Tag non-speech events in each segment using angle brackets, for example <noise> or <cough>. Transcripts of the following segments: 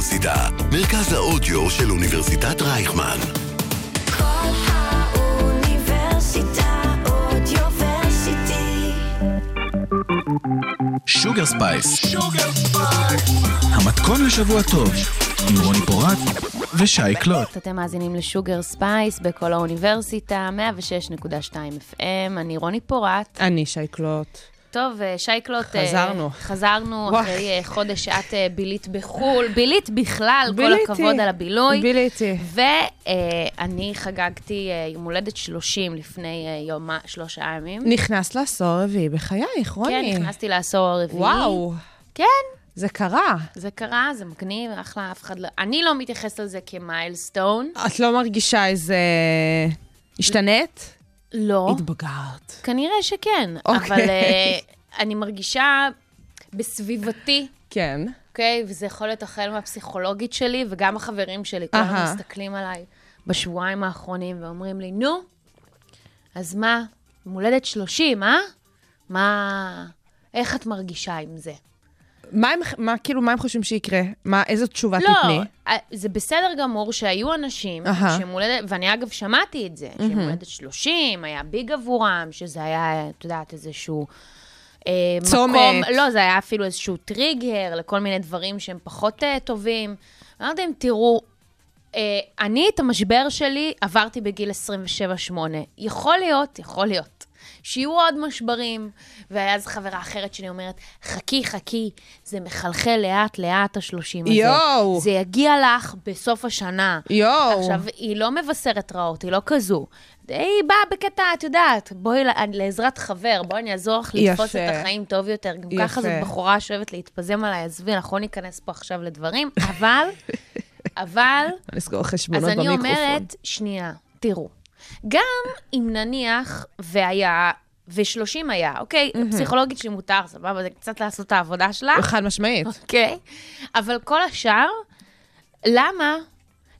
האוניברסיטה, מרכז האודיו של אוניברסיטת רייכמן. קול האוניברסיטה Audioversity. Sugar Spice. המתכון לשבוע טוב, עם רוני פורט ושי קלוט. אתם מאזינים ל Sugar Spice בקול האוניברסיטה, 106.2 FM, אני רוני פורט. אני שי קלוט. טוב, אה, שי קלוט... אה, חזרנו. חזרנו וואי. אחרי אה, חודש שאת בילית בחו"ל, בילית בכלל, כל. הכבוד על הבילוי. ביליתי. ואני חגגתי יום הולדת 30 לפני יום, שלושה ימים. נכנס לעשור הרביעי בחייך, רוני. כן, נכנסתי לעשור הרביעי. וואו, כן, זה קרה. זה קרה, זה מגניב, אחלה, אף אחד לא... אני לא מתייחסת לזה כמיילסטון. את לא מרגישה איזה... השתנית? לא. התבגרת. כנראה שכן, אוקיי. אבל uh, אני מרגישה בסביבתי, כן. אוקיי? וזה יכול להיות החל מהפסיכולוגית שלי, וגם החברים שלי, כולם אהה. מסתכלים עליי בשבועיים האחרונים ואומרים לי, נו, אז מה, יום הולדת 30, אה? מה... איך את מרגישה עם זה? מה הם, מה, כאילו, מה הם חושבים שיקרה? מה, איזו תשובה לא, תתני? אה, זה בסדר גמור שהיו אנשים. שיום הולדת, ואני אגב שמעתי את זה, שיום הולדת 30 היה ביג עבורם, שזה היה, את יודעת, איזשהו... אה, צומת. מקום, לא, זה היה אפילו איזשהו טריגר לכל מיני דברים שהם פחות אה, טובים. אמרתי להם, תראו, אה, אני את המשבר שלי עברתי בגיל 27-8. יכול להיות, יכול להיות. שיהיו עוד משברים. ואז חברה אחרת שלי אומרת, חכי, חכי, זה מחלחל לאט-לאט השלושים הזה. יואו. זה יגיע לך בסוף השנה. יואו. עכשיו, היא לא מבשרת רעות, היא לא כזו. היא באה בקטע, את יודעת, בואי לעזרת חבר, בואי אני אעזור לך לתפוס. את החיים טוב יותר. גם יפה. ככה זאת בחורה שאוהבת להתפזם עליי, עזבי, אנחנו לא ניכנס פה עכשיו לדברים, אבל, אבל, <laughs> לסגור אז חשבונות אני במיקרופון. אומרת, שנייה, תראו, גם אם נניח והיה, ו-30 היה, אוקיי? פסיכולוגית שלי מותר, סבבה, זה קצת לעשות את העבודה שלה. חד משמעית. אוקיי? אבל כל השאר, למה?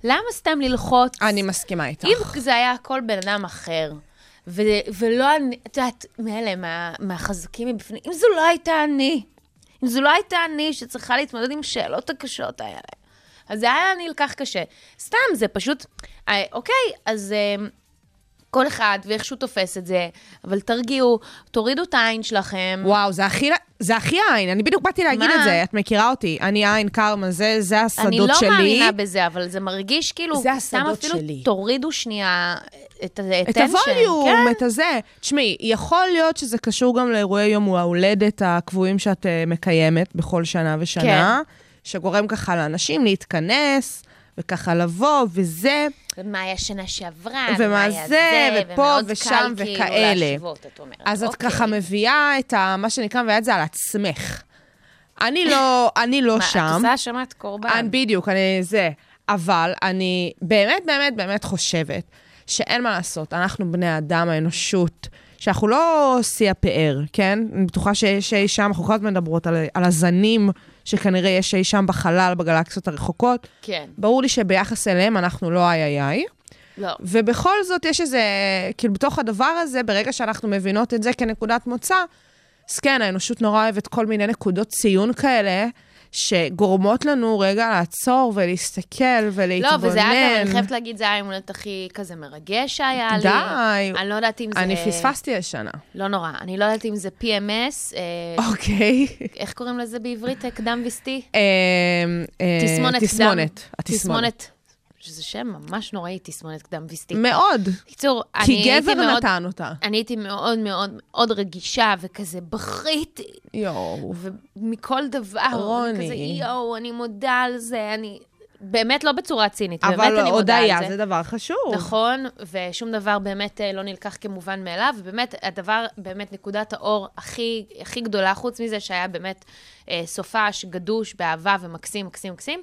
למה סתם ללחוץ? אני מסכימה איתך. אם זה היה כל בן אדם אחר, ו- ולא אני, את יודעת, מאלה, מה, מהחזקים מבפנים, אם זו לא הייתה אני, אם זו לא הייתה אני שצריכה להתמודד עם שאלות הקשות האלה, אז זה היה נלקח קשה. סתם, זה פשוט, אה, אוקיי, אז אה, כל אחד ואיך שהוא תופס את זה, אבל תרגיעו, תורידו את העין שלכם. וואו, זה הכי, זה הכי עין, אני בדיוק באתי להגיד מה? את זה, את מכירה אותי, אני עין קרמה, זה, זה השדות אני לא שלי. מאמינה בזה, אבל זה מרגיש כאילו, זה השדות אפילו שלי. תורידו שנייה את ה-attention. את הווליום, כן. את הזה. תשמעי, יכול להיות שזה קשור גם לאירועי יום ההולדת הקבועים שאת אה, מקיימת בכל שנה ושנה, שגורם ככה לאנשים להתכנס, וככה לבוא, וזה. ומה היה שנה שעברה, ומה היה זה, ופה ומאוד ושם קל כאילו וכאלה. להשוות, את אומרת. אז את אוקיי. ככה מביאה את ה, מה שנקרא, מביאה את זה על עצמך. אני לא, <laughs> אני לא מה, שם. את עושה האשמת קורבן. אני, בדיוק, אני זה. אבל אני באמת, באמת, באמת חושבת שאין מה לעשות. אנחנו בני אדם, האנושות, שאנחנו לא שיא הפאר, כן? אני בטוחה שיש אי שם, אנחנו כל הזמן מדברות על, על הזנים שכנראה יש אי שם בחלל, בגלקסיות הרחוקות. כן, ברור לי שביחס אליהם אנחנו לא איי איי איי. לא. ובכל זאת יש איזה, כאילו בתוך הדבר הזה, ברגע שאנחנו מבינות את זה כנקודת מוצא, אז כן, האנושות נורא אוהבת כל מיני נקודות ציון כאלה, שגורמות לנו רגע לעצור ולהסתכל ולהתבונן. לא, וזה היה גם, אני חייבת להגיד, זה היה הולדת הכי כזה מרגש שהיה לי. די. אני לא יודעת אם זה... אני פספסתי השנה. לא נורא. אני לא יודעת אם זה PMS, אה, אוקיי. איך קוראים לזה בעברית? קדם וסטי? אה, אה, תסמונת קדם. תסמונת. התסמונת. שזה שם ממש נוראי, תסמונת קדם וסטי. מאוד. בקיצור, אני כי הייתי גבר מאוד... נתן אותה. אני הייתי מאוד מאוד מאוד רגישה, וכזה בכיתי, יואו. ומכל דבר. רוני. וכזה, יואו, אני מודה על זה, אני... באמת לא בצורה צינית, באמת אבל אני מודה על הודיה זה. זה דבר חשוב. נכון, ושום דבר באמת אה, לא נלקח כמובן מאליו, ובאמת, הדבר, באמת, נקודת האור הכי, הכי גדולה, חוץ מזה שהיה באמת אה, סופש, גדוש, באהבה ומקסים, מקסים, מקסים.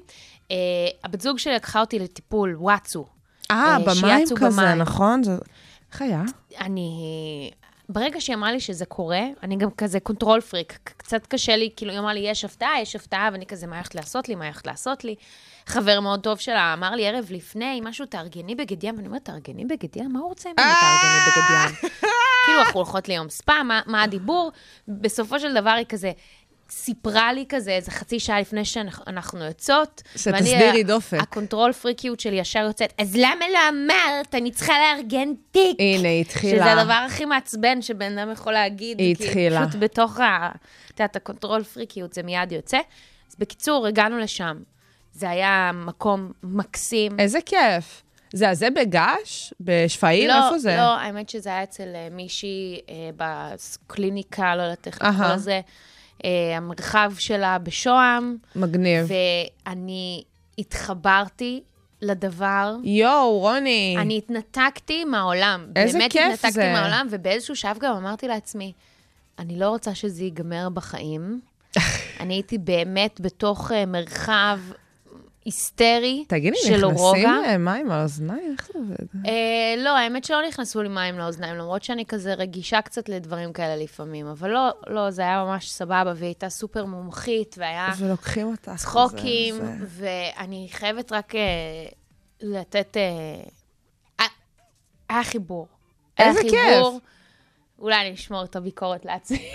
אה, הבת זוג שלי לקחה אותי לטיפול, וואטסו. אה, אה, במים כזה, במים. נכון? זה- איך היה? אני... ברגע שהיא אמרה לי שזה קורה, אני גם כזה control freak. קצת קשה לי, כאילו, היא אמרה לי, יש הפתעה, יש הפתעה, ואני כזה, מה הולכת לעשות לי, מה הולכת לעשות לי? חבר מאוד טוב שלה אמר לי ערב לפני, משהו, תארגני בגד ים, ואני אומרת, תארגני בגד ים? מה הוא רוצה ממני תארגני בגד ים? כאילו, אנחנו הולכות ליום ספא, מה, מה הדיבור? בסופו של דבר היא כזה, סיפרה לי כזה איזה חצי שעה לפני שאנחנו יוצאות. שתסדירי ואני, דופק. ה control freak יות שלי ישר יוצאת, אז למה לא אמרת? אני צריכה לארגן תיק. הנה, היא התחילה. שזה הדבר הכי מעצבן שבן אדם יכול להגיד. היא התחילה. פשוט בתוך ה... את יודעת, ה control freak יות זה מיד יוצא. אז בקיצור, הגענו לשם. זה היה מקום מקסים. איזה כיף. זה הזה בגעש? בשפיים? לא, איפה זה? לא, האמת שזה היה אצל אה, מישהי אה, בקליניקה, לא יודעת איך לקרוא. לזה, אה, המרחב שלה בשוהם, מגניב. ואני התחברתי לדבר. יואו, רוני. אני התנתקתי מהעולם. איזה באמת כיף התנתקתי זה. מהעולם, ובאיזשהו שלב גם אמרתי לעצמי, אני לא רוצה שזה ייגמר בחיים. <laughs> אני הייתי באמת בתוך אה, מרחב היסטרי תגידי, של נכנסים רוגע. להם מים על האוזניים? איך זה עובד? אה, לא, האמת שלא נכנסו לי מים לאוזניים, למרות שאני כזה רגישה קצת לדברים כאלה לפעמים, אבל לא, לא, זה היה ממש סבבה, והיא הייתה סופר מומחית, והיה ולוקחים אותך. צחוקים, זה- זה- ואני חייבת רק אה, לתת... אה, אה, היה חיבור. איזה היה כיף. חיבור. אולי אני אשמור את הביקורת לעצמי.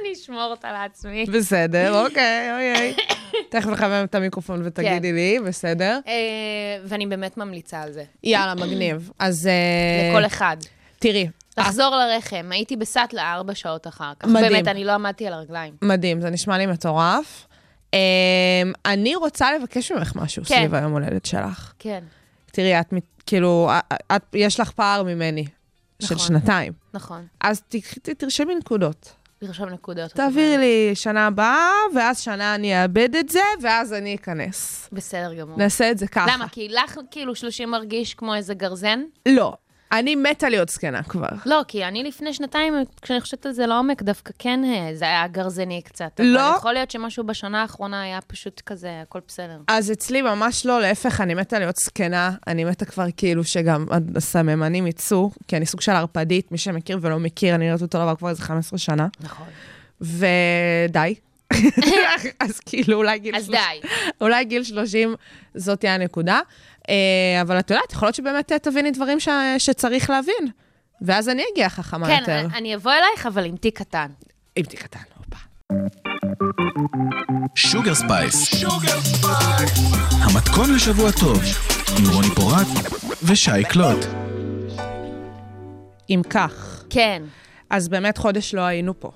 אני אשמור אותה לעצמי. בסדר, אוקיי, אוי. תכף נחמם את המיקרופון ותגידי כן. לי, בסדר? אה, ואני באמת ממליצה על זה. יאללה, מגניב. אז אה, לכל אחד. תראי, לחזור לרחם, הייתי בסאטלה ארבע שעות אחר כך. מדהים. באמת, אני לא עמדתי על הרגליים. מדהים, זה נשמע לי מטורף. אה, אני רוצה לבקש ממך משהו כן. סביב היום הולדת שלך. כן, תראי, את כאילו, את- יש לך פער ממני של נכון. שנתיים. נכון. אז ת- ת- תרשמי נקודות. לרשום נקודות. תעבירי לי שנה הבאה, ואז שנה אני אאבד את זה, ואז אני אכנס. בסדר גמור. נעשה את זה ככה. למה? כי לך כאילו 30 מרגיש כמו איזה גרזן? לא. אני מתה להיות זקנה כבר. לא, כי אני לפני שנתיים, כשאני חושבת על זה לעומק, דווקא כן אה, זה היה גרזני קצת. לא. אבל יכול להיות שמשהו בשנה האחרונה היה פשוט כזה, הכל בסדר. אז אצלי ממש לא, להפך, אני מתה להיות זקנה. אני מתה כבר כאילו שגם הסממנים יצאו, כי אני סוג של ערפדית, מי שמכיר ולא מכיר, אני נראית אותו דבר כבר איזה 15 שנה. נכון. ודי. <laughs> אז כאילו אולי גיל אז 30, די. אולי גיל 30 זאת תהיה הנקודה. אה, אבל את יודעת, יכול להיות שבאמת אה, תביני דברים ש- שצריך להבין. ואז אני אגיע חכמה כן, יותר. אני- אני אבוא אלייך, אבל עם תיק קטן. עם תיק קטן, הופה. Sugar Spice. המתכון לשבוע טוב, עם רוני פורט ושי קלוט. אם כך, כן. אז באמת חודש לא היינו פה.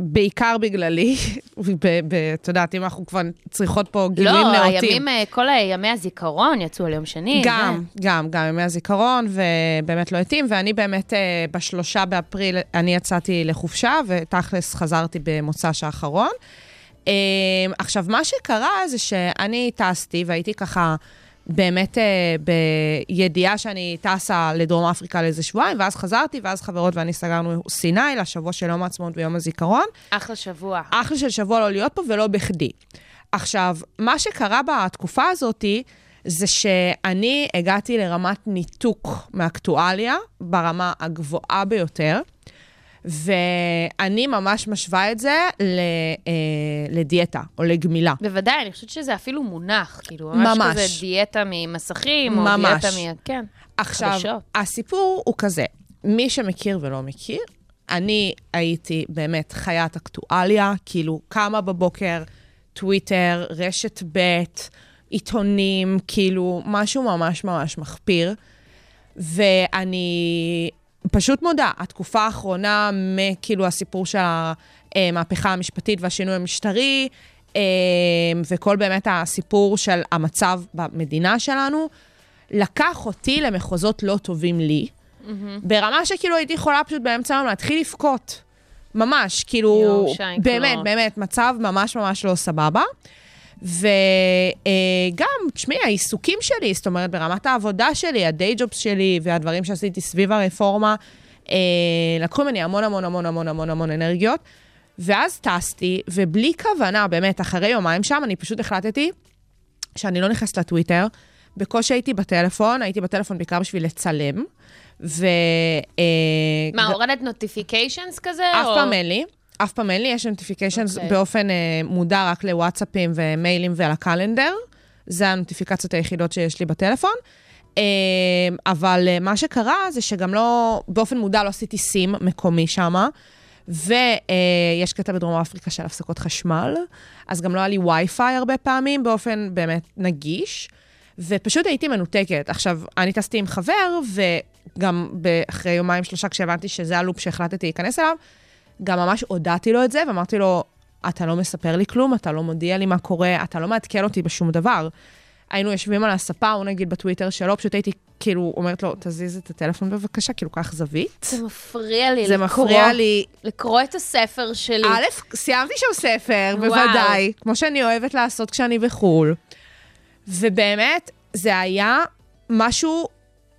בעיקר בגללי, <laughs> ואת יודעת, אם אנחנו כבר צריכות פה גילויים לא, נאותים. הימים, אה, כל ימי הזיכרון יצאו על יום שני. גם, זה. גם, גם ימי הזיכרון, ובאמת לא התאים, ואני באמת, אה, בשלושה באפריל, אני יצאתי לחופשה, ותכלס חזרתי במוצ"ש האחרון. אה, עכשיו, מה שקרה זה שאני טסתי, והייתי ככה... באמת אה, בידיעה שאני טסה לדרום אפריקה לאיזה שבועיים, ואז חזרתי, ואז חברות ואני סגרנו סיני לשבוע של יום העצמאות ויום הזיכרון. אחלה שבוע. אחלה של שבוע לא להיות פה ולא בכדי. עכשיו, מה שקרה בתקופה הזאת זה שאני הגעתי לרמת ניתוק מאקטואליה ברמה הגבוהה ביותר, ואני ממש משווה את זה ל, אה, לדיאטה או לגמילה. בוודאי, אני חושבת שזה אפילו מונח, כאילו, ממש, ממש. כזה דיאטה ממסכים, או ממש. דיאטה מ... כן. עכשיו, חדשות. הסיפור הוא כזה, מי שמכיר ולא מכיר, אני הייתי באמת חיית אקטואליה, כאילו קמה בבוקר, טוויטר, רשת ב', עיתונים, כאילו משהו ממש ממש מחפיר. ואני פשוט מודה, התקופה האחרונה, מכאילו הסיפור של המהפכה המשפטית והשינוי המשטרי, אה, וכל באמת הסיפור של המצב במדינה שלנו, לקח אותי למחוזות לא טובים לי, ברמה שכאילו הייתי יכולה פשוט באמצע היום להתחיל לבכות. ממש, כאילו, שייקלוט. באמת, באמת, מצב ממש ממש לא סבבה. וגם, תשמעי, העיסוקים שלי, זאת אומרת, ברמת העבודה שלי, הדיי ג'ובס שלי והדברים שעשיתי סביב הרפורמה, אה, לקחו ממני המון המון המון המון המון המון אנרגיות. ואז טסתי, ובלי כוונה, באמת, אחרי יומיים שם, אני פשוט החלטתי שאני לא נכנסת לטוויטר. בקושי הייתי בטלפון, הייתי בטלפון בעיקר בשביל לצלם. ו... אה, מה, הורדת notifications כזה? אף פעם אין לי. אף פעם אין לי, יש notifications אוקיי. באופן אה, מודע רק לוואטסאפים ומיילים ולקלנדר. זה הנוטיפיקציות היחידות שיש לי בטלפון. אה, אבל אה, מה שקרה זה שגם לא, באופן מודע לא עשיתי סים מקומי שמה. ויש קטע בדרום אפריקה של הפסקות חשמל, אז גם לא היה לי וי-פיי הרבה פעמים באופן באמת נגיש, ופשוט הייתי מנותקת. עכשיו, אני טסתי עם חבר, וגם אחרי יומיים, שלושה, כשהבנתי שזה הלופ שהחלטתי להיכנס אליו, גם ממש הודעתי לו את זה, ואמרתי לו, אתה לא מספר לי כלום, אתה לא מודיע לי מה קורה, אתה לא מעדכן אותי בשום דבר. היינו יושבים על הספה, הוא נגיד בטוויטר שלו, פשוט הייתי כאילו אומרת לו, תזיז את הטלפון בבקשה, כאילו, קח זווית. זה מפריע לי זה לקרוא. מפריע לי. לקרוא את הספר שלי. א', סיימתי שם ספר, וואו. בוודאי, כמו שאני אוהבת לעשות כשאני בחו"ל. ובאמת, זה היה משהו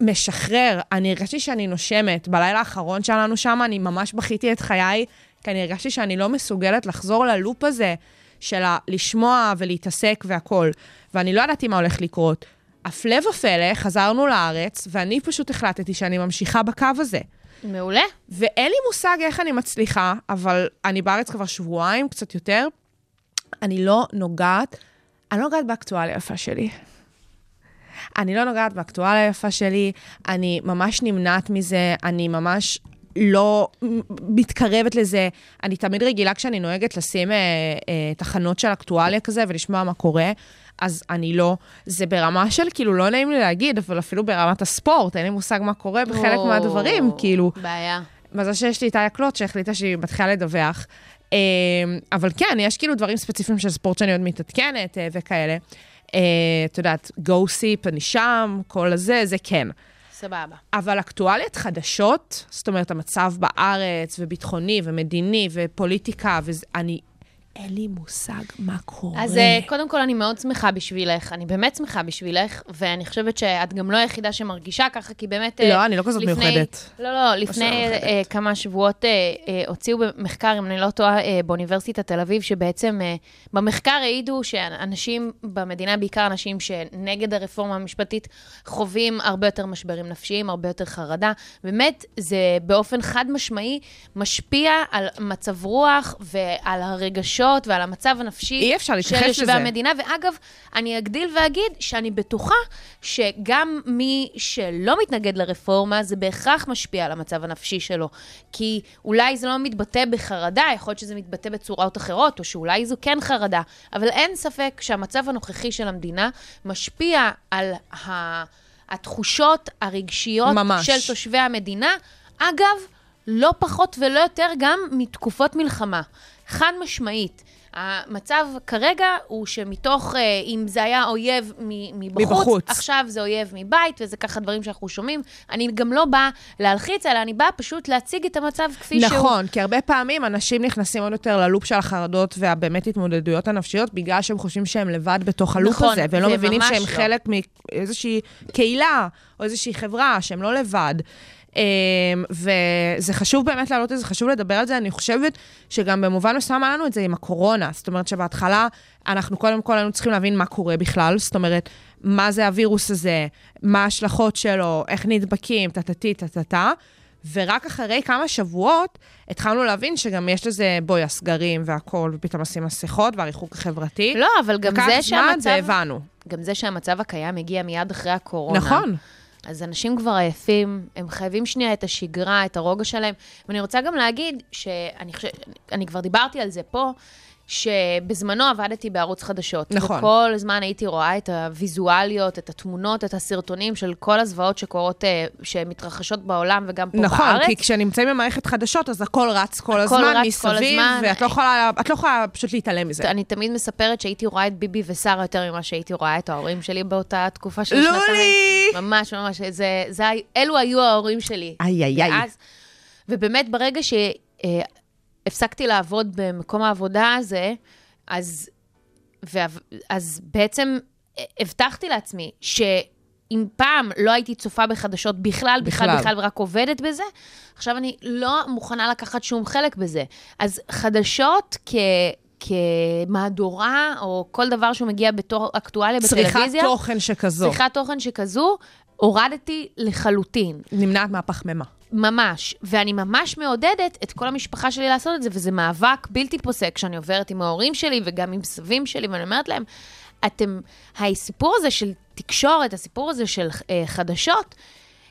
משחרר. אני הרגשתי שאני נושמת. בלילה האחרון שהיה לנו שם, אני ממש בכיתי את חיי, כי אני הרגשתי שאני לא מסוגלת לחזור ללופ הזה של לשמוע ולהתעסק והכול. ואני לא ידעתי מה הולך לקרות. הפלא ופלא, חזרנו לארץ, ואני פשוט החלטתי שאני ממשיכה בקו הזה. מעולה. ואין לי מושג איך אני מצליחה, אבל אני בארץ כבר שבועיים, קצת יותר. אני לא נוגעת, אני לא נוגעת באקטואליה היפה שלי. אני לא נוגעת באקטואליה היפה שלי, אני ממש נמנעת מזה, אני ממש לא מתקרבת לזה. אני תמיד רגילה כשאני נוהגת לשים אה, אה, תחנות של אקטואליה כזה ולשמוע מה קורה, אז אני לא. זה ברמה של, כאילו, לא נעים לי להגיד, אבל אפילו ברמת הספורט, אין לי מושג מה קורה בחלק או, מהדברים, כאילו. בעיה. מזל שיש לי את איה קלוט שהחליטה שהיא מתחילה לדווח. אה, אבל כן, יש כאילו דברים ספציפיים של ספורט שאני עוד מתעדכנת אה, וכאלה. אה, את יודעת, גו סיפ, אני שם, כל הזה, זה כן. סבבה. אבל אקטואליות חדשות, זאת אומרת, המצב בארץ, וביטחוני, ומדיני, ופוליטיקה, ואני... אין לי מושג מה קורה. אז אה, קודם כל, אני מאוד שמחה בשבילך. אני באמת שמחה בשבילך, ואני חושבת שאת גם לא היחידה שמרגישה ככה, כי באמת... אה, לא, אני לא כזאת לפני- מיוחדת. לא, לא, לפני מיוחדת. אה, כמה שבועות הוציאו במחקר, אם אני לא טועה, באוניברסיטת תל אביב, שבעצם במחקר העידו שאנשים במדינה, בעיקר אנשים שנגד הרפורמה המשפטית, חווים הרבה יותר משברים נפשיים, הרבה יותר חרדה. באמת, זה באופן חד משמעי משפיע על מצב רוח ועל הרגשות ועל המצב הנפשי אי אפשר של יושבי. המדינה. ואגב, אני אגדיל ואגיד שאני בטוחה שגם מי שלא מתנגד לרפורמה, זה בהכרח משפיע על המצב הנפשי שלו. כי אולי זה לא מתבטא בחרדה, יכול להיות שזה מתבטא בצורות אחרות, או שאולי זו כן חרדה, אבל אין ספק שהמצב הנוכחי של המדינה משפיע על ה... התחושות הרגשיות ממש. של תושבי המדינה. אגב, לא פחות ולא יותר גם מתקופות מלחמה. חד משמעית. המצב כרגע הוא שמתוך, אה, אם זה היה אויב מבחוץ, מבחוץ. עכשיו זה אויב מבית, וזה ככה דברים שאנחנו שומעים. אני גם לא באה להלחיץ, אלא אני באה פשוט להציג את המצב כפי שהוא. נכון, כי הרבה פעמים אנשים נכנסים עוד יותר ללופ של החרדות והבאמת התמודדויות הנפשיות, בגלל שהם חושבים שהם לבד בתוך הלופ נכון, הזה, והם לא מבינים שהם לא. חלק מאיזושהי קהילה או איזושהי חברה, שהם לא לבד. אמ, וזה חשוב באמת להעלות את זה, חשוב לדבר על זה. אני חושבת שגם במובן מסוים היה לנו את זה עם הקורונה. זאת אומרת שבהתחלה אנחנו קודם כל היינו צריכים להבין מה קורה בכלל. זאת אומרת, מה זה הווירוס הזה, מה ההשלכות שלו, איך נדבקים, טה-טה-טי, טה-טה-טה. ורק אחרי כמה שבועות התחלנו להבין שגם יש לזה, בואי, הסגרים והכול, ופתאום לשים מסכות והריחוק החברתי. לא, אבל גם זה זמן שהמצב... והבנו. גם זה שהמצב הקיים הגיע מיד אחרי הקורונה. נכון. אז אנשים כבר עייפים, הם חייבים שנייה את השגרה, את הרוגע שלהם. ואני רוצה גם להגיד שאני חושבת, אני כבר דיברתי על זה פה, שבזמנו עבדתי בערוץ חדשות. נכון. וכל הזמן הייתי רואה את הוויזואליות, את התמונות, את הסרטונים של כל הזוועות שקורות, אה, שמתרחשות בעולם וגם פה נכון, בארץ. כי כשנמצאים במערכת חדשות, אז הכל רץ כל הכל הזמן רץ כל מסביב, הזמן. ואת לא יכולה, לא יכולה פשוט להתעלם מזה. אני תמיד מספרת שהייתי רואה את ביבי ושרה יותר ממה שהייתי רואה את ההורים שלי באותה תקופה של לולי! שנתיים. ממש, ממש. זה, זה, אלו היו ההורים שלי. איי, איי, איי. ובאמת, ברגע שהפסקתי לעבוד במקום העבודה הזה, אז, ואב- אז בעצם הבטחתי לעצמי שאם פעם לא הייתי צופה בחדשות בכלל, בכלל, בכלל. בכלל, ורק עובדת בזה, עכשיו אני לא מוכנה לקחת שום חלק בזה. אז חדשות כ... כמהדורה, או כל דבר שהוא מגיע בתור אקטואליה צריכת בטלוויזיה, תוכן שכזו. צריכת תוכן שכזו, הורדתי לחלוטין. נמנעת מהפחמימה. ממש, ואני ממש מעודדת את כל המשפחה שלי לעשות את זה, וזה מאבק בלתי פוסק שאני עוברת עם ההורים שלי וגם עם סבים שלי, ואני אומרת להם, אתם, הסיפור הזה של תקשורת, הסיפור הזה של אה, חדשות,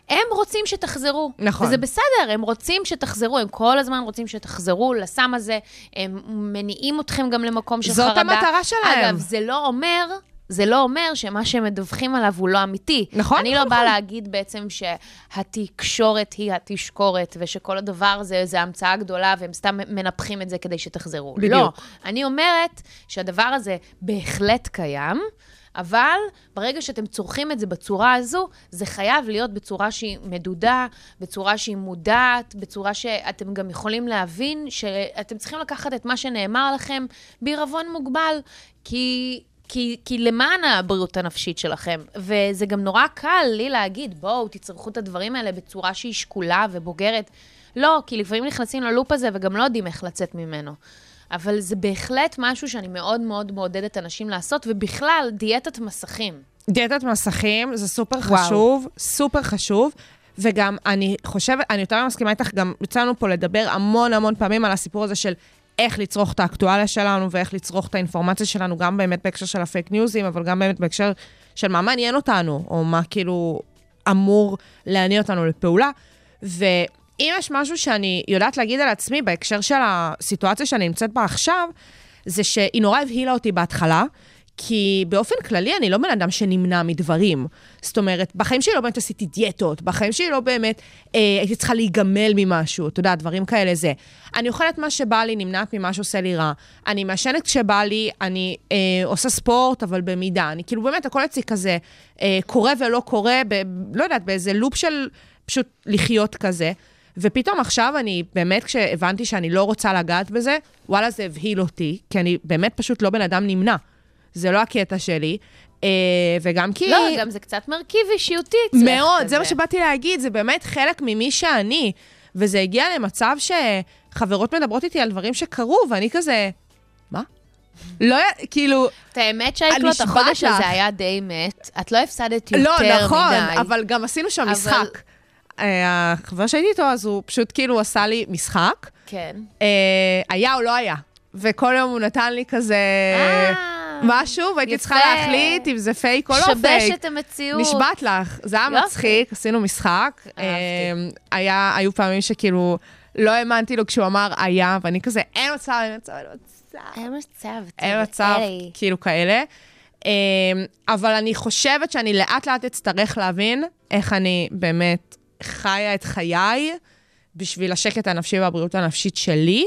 הם רוצים שתחזרו. נכון. וזה בסדר, הם רוצים שתחזרו, הם כל הזמן רוצים שתחזרו לסם הזה, הם מניעים אתכם גם למקום של זאת חרדה. המטרה שלהם. אגב, זה לא אומר... זה לא אומר שמה שהם מדווחים עליו הוא לא אמיתי. נכון, אני נכון, לא באה נכון. להגיד בעצם שהתקשורת היא התשקורת, ושכל הדבר הזה זה המצאה גדולה, והם סתם מנפחים את זה כדי שתחזרו. בדיוק. לא. אני אומרת שהדבר הזה בהחלט קיים, אבל ברגע שאתם צורכים את זה בצורה הזו, זה חייב להיות בצורה שהיא מדודה, בצורה שהיא מודעת, בצורה שאתם גם יכולים להבין שאתם צריכים לקחת את מה שנאמר לכם בעירבון מוגבל, כי... כי, כי למען הבריאות הנפשית שלכם, וזה גם נורא קל לי להגיד, בואו, תצרכו את הדברים האלה בצורה שהיא שקולה ובוגרת. לא, כי לפעמים נכנסים ללופ הזה וגם לא יודעים איך לצאת ממנו. אבל זה בהחלט משהו שאני מאוד מאוד מעודדת אנשים לעשות, ובכלל, דיאטת מסכים. דיאטת מסכים זה סופר וואו. חשוב, סופר חשוב. וגם אני חושבת, אני יותר מסכימה איתך, גם יצא לנו פה לדבר המון המון פעמים על הסיפור הזה של איך לצרוך את האקטואליה שלנו ואיך לצרוך את האינפורמציה שלנו, גם באמת בהקשר של הפייק ניוזים, אבל גם באמת בהקשר של מה מעניין אותנו, או מה כאילו אמור להניע אותנו לפעולה. ואם יש משהו שאני יודעת להגיד על עצמי בהקשר של הסיטואציה שאני נמצאת בה עכשיו, זה שהיא נורא הבהילה אותי בהתחלה, כי באופן כללי אני לא בן אדם שנמנע מדברים. זאת אומרת, בחיים שלי לא באמת עשיתי דיאטות, בחיים שלי לא באמת אה, הייתי צריכה להיגמל ממשהו, אתה יודע, דברים כאלה זה. אני אוכלת מה שבא לי, נמנעת ממה שעושה לי רע. אני מעשנת כשבא לי, אני אה, עושה ספורט, אבל במידה. אני כאילו באמת, הכל אצלי כזה אה, קורה ולא קורה, ב, לא יודעת, באיזה לופ של פשוט לחיות כזה. ופתאום עכשיו אני, באמת, כשהבנתי שאני לא רוצה לגעת בזה, וואלה, זה הבהיל אותי, כי אני באמת פשוט לא בן אדם נמנע. זה לא הקטע שלי. אה, וגם כי... לא, גם זה קצת מרכיב אישיותי אצלך. מאוד, כזה. זה מה שבאתי להגיד, זה באמת חלק ממי שאני. וזה הגיע למצב שחברות מדברות איתי על דברים שקרו, ואני כזה, מה? לא, כאילו, את האמת אני שי קלוט, נשבעת החודש. הזה היה די מת. את לא הפסדת יותר לא, מדי. נכון, אבל גם עשינו שם אבל- משחק. אה, החבר שהייתי איתו, אז הוא פשוט כאילו עשה לי משחק. כן. אה, היה או לא היה. וכל יום הוא נתן לי כזה אה, משהו, והייתי. צריכה להחליט אם זה פייק או לא שבש פייק. את המציאות. נשבעת לך, זה היה. מצחיק, עשינו משחק. היה, היו פעמים שכאילו לא האמנתי לו כשהוא אמר היה, ואני כזה, אין מצב, אין מצב, אין מצב. אין מצב. אין מצב, היי. כאילו כאלה. אה, אבל אני חושבת שאני לאט לאט אצטרך להבין איך אני באמת חיה את חיי בשביל השקט הנפשי והבריאות הנפשית שלי,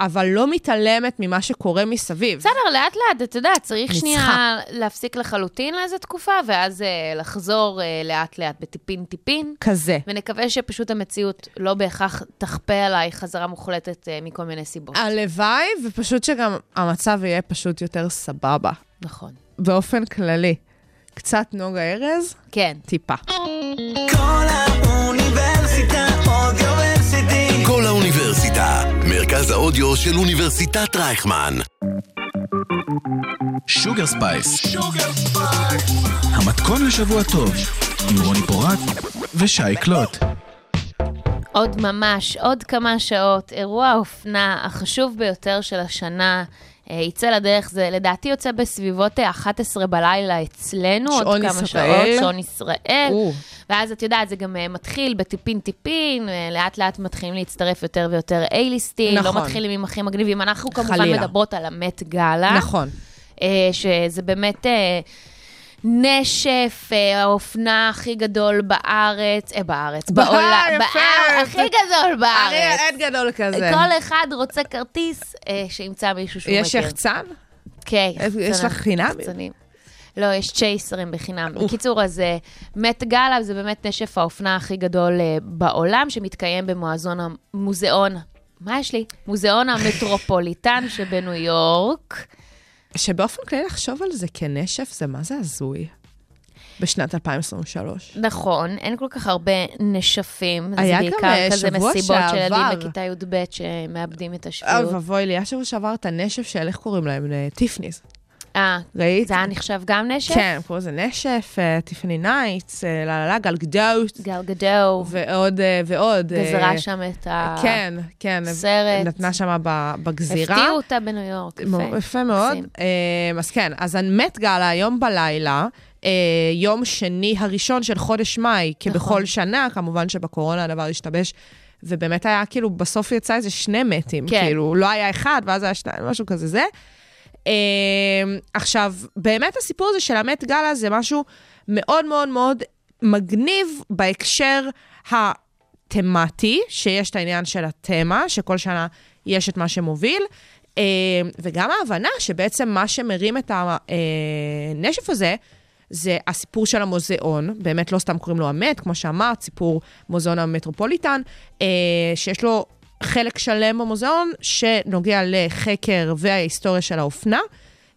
אבל לא מתעלמת ממה שקורה מסביב. בסדר, לאט לאט, אתה יודע, צריך אני שנייה להפסיק לחלוטין לאיזה תקופה, ואז אה, לחזור אה, לאט לאט בטיפין-טיפין. כזה. ונקווה שפשוט המציאות לא בהכרח תכפה עליי חזרה מוחלטת אה, מכל מיני סיבות. הלוואי, ופשוט שגם המצב יהיה פשוט יותר סבבה. נכון. באופן כללי. קצת נוגה ארז, כן. טיפה. קול האוניברסיטה מרכז האודיו של אוניברסיטת רייכמן. Sugar Spice. המתכון לשבוע טוב, עם רוני פורט ושי קלוט. עוד ממש, עוד כמה שעות, אירוע האופנה החשוב ביותר של השנה יצא לדרך. זה לדעתי יוצא בסביבות אה, 11 בלילה אצלנו, עוד שעון כמה ישראל. שעות, שעון ישראל. או. ואז את יודעת, זה גם אה, מתחיל בטיפין-טיפין, אה, לאט לאט מתחילים להצטרף יותר ויותר A-ליסטים, לא נכון. מתחילים עם הכי מגניבים. אנחנו כמובן חלילה. מדברות על המט גאלה. נכון. אה, שזה באמת אה, נשף, אה, האופנה הכי גדול בארץ, אה, בארץ, בעולם, יפה. בארץ, הכי גדול בארץ. ארי עד גדול כזה. כל אחד רוצה כרטיס אה, שימצא מישהו שהוא יש מכיר. יחצן? כן, יש לך חינם? יחצנים. לא, יש צ'ייסרים בחינם. בקיצור, אז אה, מט גאלה זה באמת נשף האופנה הכי גדול אה, בעולם, שמתקיים במוזיאון, המוזיאון, מה יש לי? מוזיאון המטרופוליטן שבניו יורק. שבאופן כללי לחשוב על זה כנשף, זה מה זה הזוי. בשנת 2023. נכון, אין כל כך הרבה נשפים. היה זה גם, בעיקר אה, כזה שבוע מסיבות של ילדים שעבר. בכיתה י"ב שמאבדים את אוי השפיות. ואבוי לי, היה שבוע שעבר את הנשף של, איך קוראים להם? אה, טיפניס. אה, ראית? זה היה נחשב גם נשף? כן, קוראים לזה נשף, אה, טיפני נייטס, אה, לה לה, גלגדות, גל גדו, ועוד אה, ועוד. וזרעה שם את ה... כן, כן. סרט. נתנה שם בגזירה. הפתיעו אותה בניו יורק. מו- יפה מאוד. אז כן, אז המט גאלה היום בלילה, אה, יום שני הראשון של חודש מאי, כבכל נכון. שנה, כמובן שבקורונה הדבר השתבש. ובאמת היה כאילו, בסוף יצא איזה שני מתים. כן. כאילו, לא היה אחד, ואז היה שניים, משהו כזה זה. אה, עכשיו, באמת הסיפור הזה של המט גאלה זה משהו מאוד מאוד מאוד מגניב בהקשר התמטי, שיש את העניין של התמה, שכל שנה יש את מה שמוביל, אה, וגם ההבנה שבעצם מה שמרים את הנשף הזה, זה הסיפור של המוזיאון, באמת לא סתם קוראים לו המת, כמו שאמרת, סיפור מוזיאון המטרופוליטן, אה, שיש לו חלק שלם במוזיאון שנוגע לחקר וההיסטוריה של האופנה.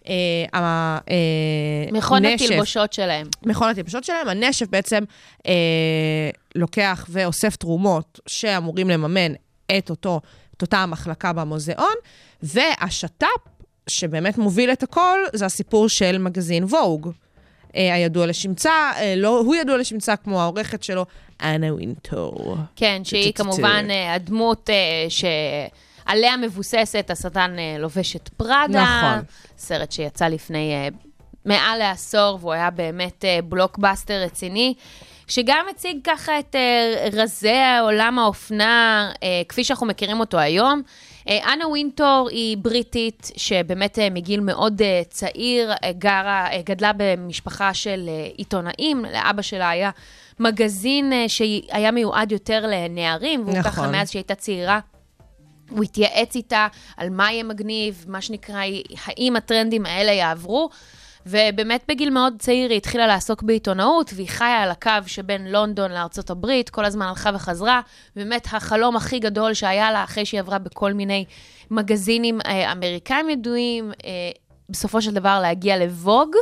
אה, אה, מכון התלבושות שלהם. מכון התלבשות שלהם, הנשף בעצם אה, לוקח ואוסף תרומות שאמורים לממן את, אותו, את אותה המחלקה במוזיאון, והשת"פ, שבאמת מוביל את הכל, זה הסיפור של מגזין ווג. אה, הידוע לשמצה, לא, הוא ידוע לשמצה כמו העורכת שלו, אנה וינטור. כן, שהיא. כמובן אה, הדמות אה, שעליה מבוססת השטן אה, לובש את פראדה. נכון. סרט שיצא לפני מעל לעשור, והוא היה באמת בלוקבאסטר רציני. שגם הציג ככה את רזי עולם האופנה, כפי שאנחנו מכירים אותו היום. אנה וינטור היא בריטית, שבאמת מגיל מאוד צעיר, גרה, גדלה במשפחה של עיתונאים, לאבא שלה היה מגזין אה, שהיה מיועד יותר לנערים, והוא נכון. ככה מאז שהייתה צעירה. הוא התייעץ איתה על מה יהיה מגניב, מה שנקרא, האם הטרנדים האלה יעברו. ובאמת בגיל מאוד צעיר היא התחילה לעסוק בעיתונאות, והיא חיה על הקו שבין לונדון לארצות הברית, כל הזמן הלכה וחזרה. באמת החלום הכי גדול שהיה לה, אחרי שהיא עברה בכל מיני מגזינים אה, אמריקאים ידועים, אה, בסופו של דבר להגיע לווג.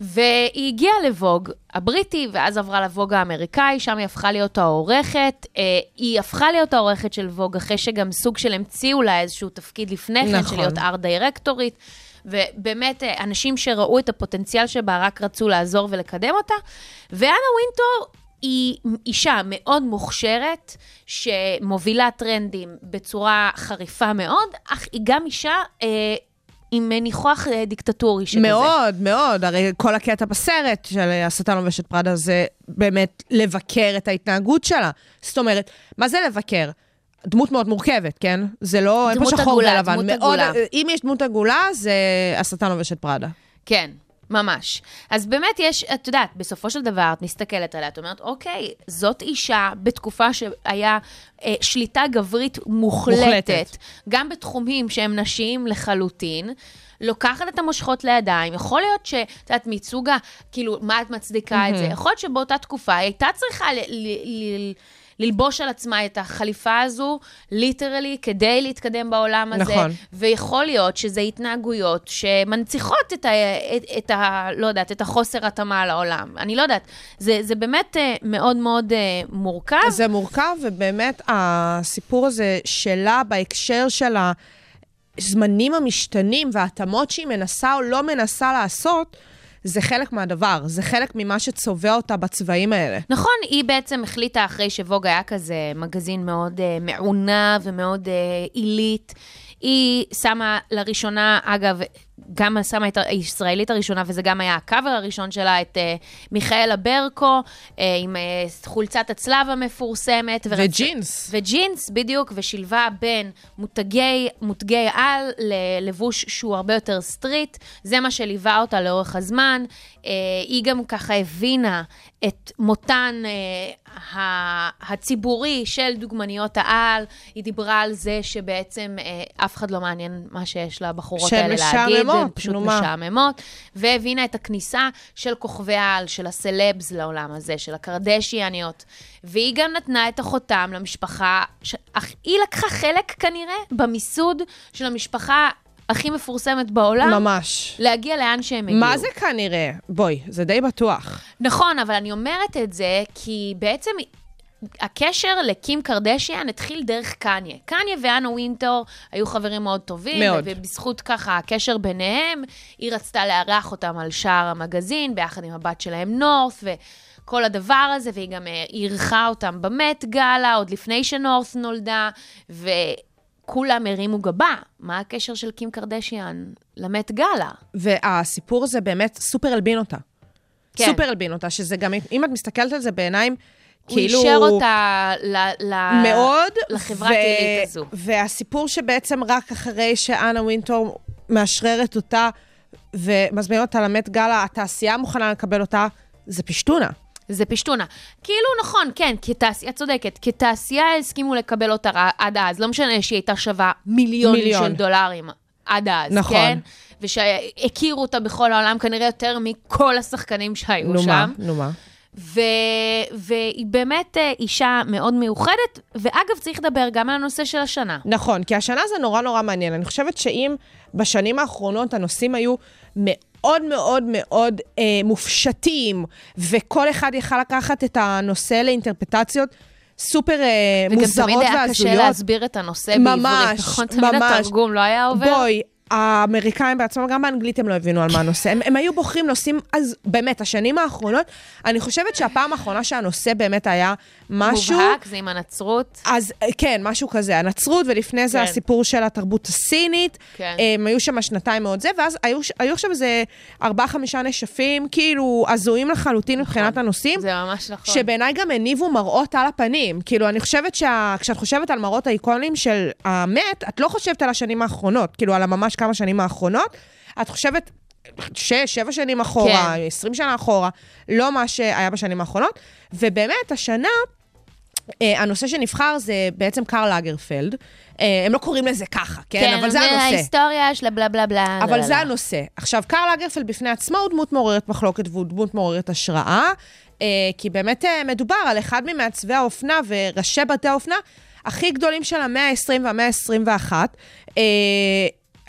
והיא הגיעה לווג הבריטי, ואז עברה לווג האמריקאי, שם היא הפכה להיות העורכת. אה, היא הפכה להיות העורכת של ווג אחרי שגם סוג של המציאו לה איזשהו תפקיד לפני כן, נכון. של להיות ארט דירקטורית. ובאמת, אה, אנשים שראו את הפוטנציאל שבה רק רצו לעזור ולקדם אותה. ואנה וינטור היא אישה מאוד מוכשרת, שמובילה טרנדים בצורה חריפה מאוד, אך היא גם אישה אה, עם ניחוח אה, דיקטטורי שכזה. מאוד, מאוד. הרי כל הקטע בסרט של השטן לובש את פראדה זה באמת לבקר את ההתנהגות שלה. זאת אומרת, מה זה לבקר? דמות מאוד מורכבת, כן? זה לא, אין פה שחור ולבן. דמות עגולה. אם יש דמות עגולה, זה השטן לובש את פראדה. כן, ממש. אז באמת יש, את יודעת, בסופו של דבר, את מסתכלת עליה, את אומרת, אוקיי, זאת אישה בתקופה שהיה אה, שליטה גברית מוחלטת, מוחלטת. גם בתחומים שהם נשיים לחלוטין. לוקחת את המושכות לידיים, יכול להיות שאת יודעת, מייצוג ה... כאילו, מה את מצדיקה את זה? יכול להיות שבאותה תקופה היא הייתה צריכה ל- ל- ל- ללבוש על עצמה את החליפה הזו, ליטרלי, כדי להתקדם בעולם הזה. נכון. ויכול להיות שזה התנהגויות שמנציחות את ה... את, את ה לא יודעת, את החוסר התאמה לעולם. אני לא יודעת. זה, זה באמת אה, מאוד מאוד אה, מורכב. זה מורכב, ובאמת הסיפור הזה שלה בהקשר של הזמנים המשתנים וההתאמות שהיא מנסה או לא מנסה לעשות, זה חלק מהדבר, זה חלק ממה שצובע אותה בצבעים האלה. נכון, היא בעצם החליטה אחרי שווג היה כזה מגזין מאוד uh, מעונה ומאוד uh, עילית. היא שמה לראשונה, אגב, גם שמה את הישראלית הראשונה, וזה גם היה הקאבר הראשון שלה, את אה, מיכאלה ברקו, אה, עם אה, חולצת הצלב המפורסמת. ורצ- וג'ינס. וג'ינס, בדיוק, ושילבה בין מותגי, מותגי על ללבוש שהוא הרבה יותר street. זה מה שליווה אותה לאורך הזמן. אה, היא גם ככה הבינה את מותן אה, הציבורי של דוגמניות העל. היא דיברה על זה שבעצם אה, אף אחד לא מעניין מה שיש לבחורות שהן האלה להגיד. משעממות, הן פשוט. משעממות. והבינה את הכניסה של כוכבי העל, של הסלבס לעולם הזה, של הקרדשיאניות. והיא גם נתנה את החותם למשפחה. אך היא לקחה חלק כנראה במיסוד של המשפחה הכי מפורסמת בעולם. ממש. להגיע לאן שהם הגיעו. מה זה כנראה? בואי, זה די בטוח. נכון, אבל אני אומרת את זה כי בעצם הקשר לקים קרדשיאן התחיל דרך קניה. קניה ואנה וינטור היו חברים מאוד טובים. מאוד. ובזכות ככה הקשר ביניהם, היא רצתה לארח אותם על שער המגזין, ביחד עם הבת שלהם נורת' וכל הדבר הזה, והיא גם אה, אירחה אותם במט גאלה, עוד לפני שנורת' נולדה, וכולם הרימו גבה. מה הקשר של קים קרדשיאן למט גאלה? והסיפור הזה באמת סופר הלבין אותה. כן. סופר הלבין אותה, שזה גם, אם את מסתכלת על זה בעיניים, הוא כאילו... אישר אותה ל, ל, מאוד. לחברת עילית הזו. והסיפור שבעצם רק אחרי שאנה וינטור מאשררת אותה ומזמינה אותה למט גאלה, התעשייה מוכנה לקבל אותה, זה פשטונה. זה פשטונה. כאילו, נכון, כן, כתעשייה, צודקת, כתעשייה הסכימו לקבל אותה עד אז, לא משנה שהיא הייתה שווה מיליונים מיליון. של דולרים עד אז, נכון. כן? ושהכירו אותה בכל העולם כנראה יותר מכל השחקנים שהיו נו שם. מה, נו מה. ו... והיא באמת אה, אישה מאוד מיוחדת, ואגב, צריך לדבר גם על הנושא של השנה. נכון, כי השנה זה נורא נורא מעניין. אני חושבת שאם בשנים האחרונות הנושאים היו מאוד מאוד מאוד אה, מופשטים, וכל אחד יכל לקחת את הנושא לאינטרפטציות סופר אה, מוזרות וגם והזויות. תמיד היה קשה להסביר את הנושא ממש, בעברית, נכון? תמיד ממש. התרגום לא היה עובר. בואי, האמריקאים בעצמם, גם באנגלית הם לא הבינו על מה הנושא. הם, הם היו בוחרים נושאים, אז באמת, השנים האחרונות, אני חושבת שהפעם האחרונה שהנושא באמת היה משהו... מובהק, זה עם הנצרות. אז אה, כן, משהו כזה, הנצרות, ולפני זה כן. הסיפור של התרבות הסינית. כן. הם היו שם שנתיים מאוד זה, ואז היו, היו עכשיו איזה ארבעה-חמישה נשפים, כאילו, הזויים לחלוטין מבחינת הנושאים. זה ממש נכון. שבעיניי גם הניבו מראות על הפנים. כאילו, אני חושבת שכשאת חושבת על מראות האיקונים של המת, את לא חושבת על השנים האחרונות, כאילו, על הממש כמה שנים האחרונות. את חושבת שש, שבע שנים אחורה, כן. עשרים שנה אחורה, לא מה שהיה בשנים האחרונות. ובאמת, השנה, אה, הנושא שנבחר זה בעצם קרל לגרפלד. אה, הם לא קוראים לזה ככה, כן? אבל זה הנושא. ההיסטוריה של הבלה בלה בלה. אבל זה. הנושא. עכשיו, קרל אגרפלד בפני עצמו הוא דמות מעוררת מחלוקת והוא דמות מעוררת השראה, אה, כי באמת אה, מדובר על אחד ממעצבי האופנה וראשי בתי האופנה הכי גדולים של המאה ה-20 והמאה ה-21. אה,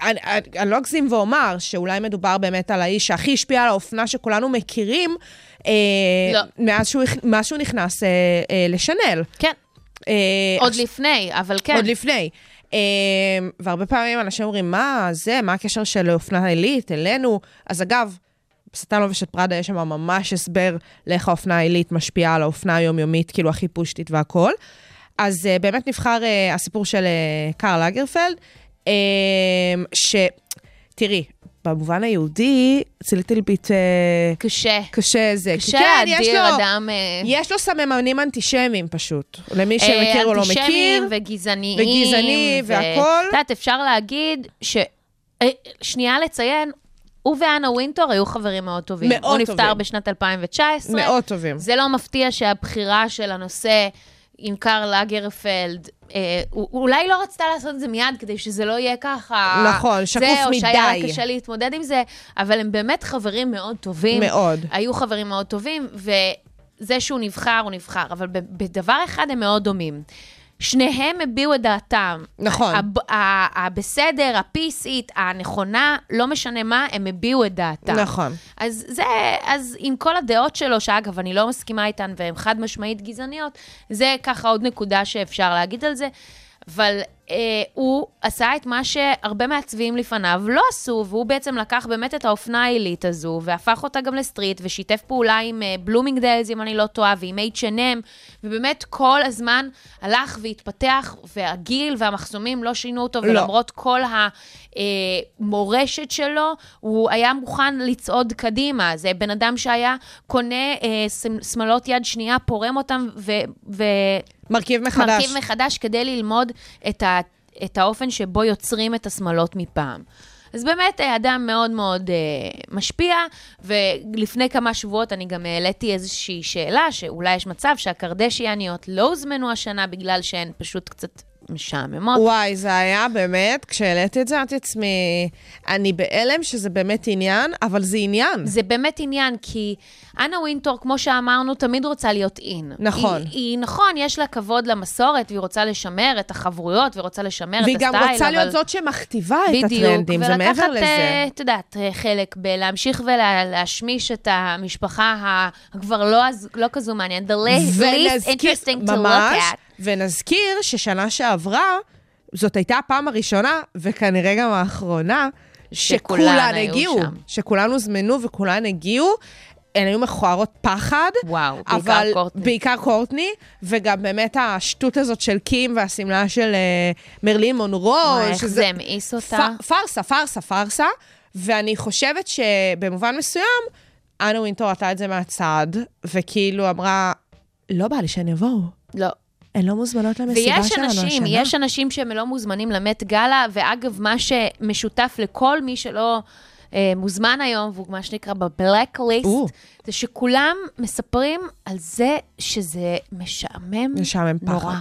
אני, אני, אני לא אגזים ואומר שאולי מדובר באמת על האיש שהכי השפיע על האופנה שכולנו מכירים, אה, לא. מאז, שהוא, מאז שהוא נכנס אה, אה, לשנל. כן, אה, עוד עכשיו- לפני, אבל כן. עוד לפני. Um, והרבה פעמים אנשים אומרים, מה זה, מה הקשר של אופנה עילית אלינו? אז אגב, בשטן לובש את פראדה יש שם ממש הסבר לאיך האופנה העילית משפיעה על האופנה היומיומית, כאילו הכי פושטית והכול. אז uh, באמת נבחר uh, הסיפור של uh, קארל לגרפלד, ש... תראי, במובן היהודי, זה ליטל ביט קשה. קשה זה. קשה כן, יש להדיר לו- אדם... אה, יש לו סממנים אנטישמיים פשוט. למי אה, שמכיר או לא מכיר. אנטישמים וגזעניים. וגזעני ו- והכול. את יודעת, אפשר להגיד ש... אה, שנייה לציין, הוא ואנה ווינטור היו חברים מאוד טובים. מאוד הוא נפטר טובים. בשנת 2019. מאוד טובים. זה לא מפתיע שהבחירה של הנושא עם קארל לגרפלד, אה, אולי לא רצתה לעשות את זה מיד כדי שזה לא יהיה ככה... נכון, שקוף זהו, שהיה מדי. לה קשה להתמודד עם זה, אבל הם באמת חברים מאוד טובים. מאוד. היו חברים מאוד טובים, וזה שהוא נבחר, הוא נבחר. אבל בדבר אחד הם מאוד דומים. שניהם הביעו את דעתם. נכון. הב- ה- הבסדר, הפיסית, הנכונה, לא משנה מה, הם הביעו את דעתם. נכון. אז זה, אז עם כל הדעות שלו, שאגב, אני לא מסכימה איתן, והן חד משמעית גזעניות, זה ככה עוד נקודה שאפשר להגיד על זה. אבל הוא עשה את מה שהרבה מעצבים לפניו לא עשו, והוא בעצם לקח באמת את האופנה העילית הזו, והפך אותה גם לסטריט, ושיתף פעולה עם אה, בלומינגדלס, אם אני לא טועה, ועם H&M, ובאמת כל הזמן הלך והתפתח, והגיל והמחסומים לא שינו אותו, לא. ולמרות כל המורשת שלו, הוא היה מוכן לצעוד קדימה. זה בן אדם שהיה קונה אה, שמ- שמלות יד שנייה, פורם אותם ו... ו- מרכיב מחדש. מרכיב מחדש כדי ללמוד את, ה, את האופן שבו יוצרים את השמלות מפעם. אז באמת אה, אדם מאוד מאוד אה, משפיע, ולפני כמה שבועות אני גם העליתי איזושהי שאלה, שאולי יש מצב שהקרדשיאניות לא הוזמנו השנה בגלל שהן פשוט קצת משעממות. וואי, זה היה באמת, כשהעליתי את זה, אמרתי לעצמי, אני בהלם שזה באמת עניין, אבל זה עניין. זה באמת עניין, כי אנה ווינטור, כמו שאמרנו, תמיד רוצה להיות אין. נכון. היא, היא נכון, יש לה כבוד למסורת, והיא רוצה לשמר את החברויות, והיא רוצה לשמר והיא את גם הסטייל, רוצה להיות אבל... זאת שמכתיבה את בדיוק, הטרנדים, זה מעבר ולקחת, לזה. אה, את יודעת, אה, חלק בלהמשיך ולהשמיש את המשפחה הכבר לא, לא כזו מעניינת, the least least interesting to look at. ונזכיר ששנה שעברה, זאת הייתה הפעם הראשונה, וכנראה גם האחרונה, שכולן הגיעו. שם. שכולן הוזמנו וכולן הגיעו. הן היו מכוערות פחד. וואו, בעיקר אבל, קורטני. בעיקר קורטני, וגם באמת השטות הזאת של קים והשמלה של אה, מרלין מונרו. וואי, איך זה המאיס אותה. פ- פארסה, פארסה, פארסה. ואני חושבת שבמובן מסוים, אנה וינטור ראתה את זה מהצד, וכאילו אמרה, לא בא לי שהן יבואו. לא. הן לא מוזמנות למסיבה ויש שלנו השנה. אנשים, יש אנשים שהם לא מוזמנים למט גאלה, ואגב, מה שמשותף לכל מי שלא אה, מוזמן היום, והוא מה שנקרא בבלק ליסט. זה שכולם מספרים על זה שזה משעמם משעמם פחד. נורא.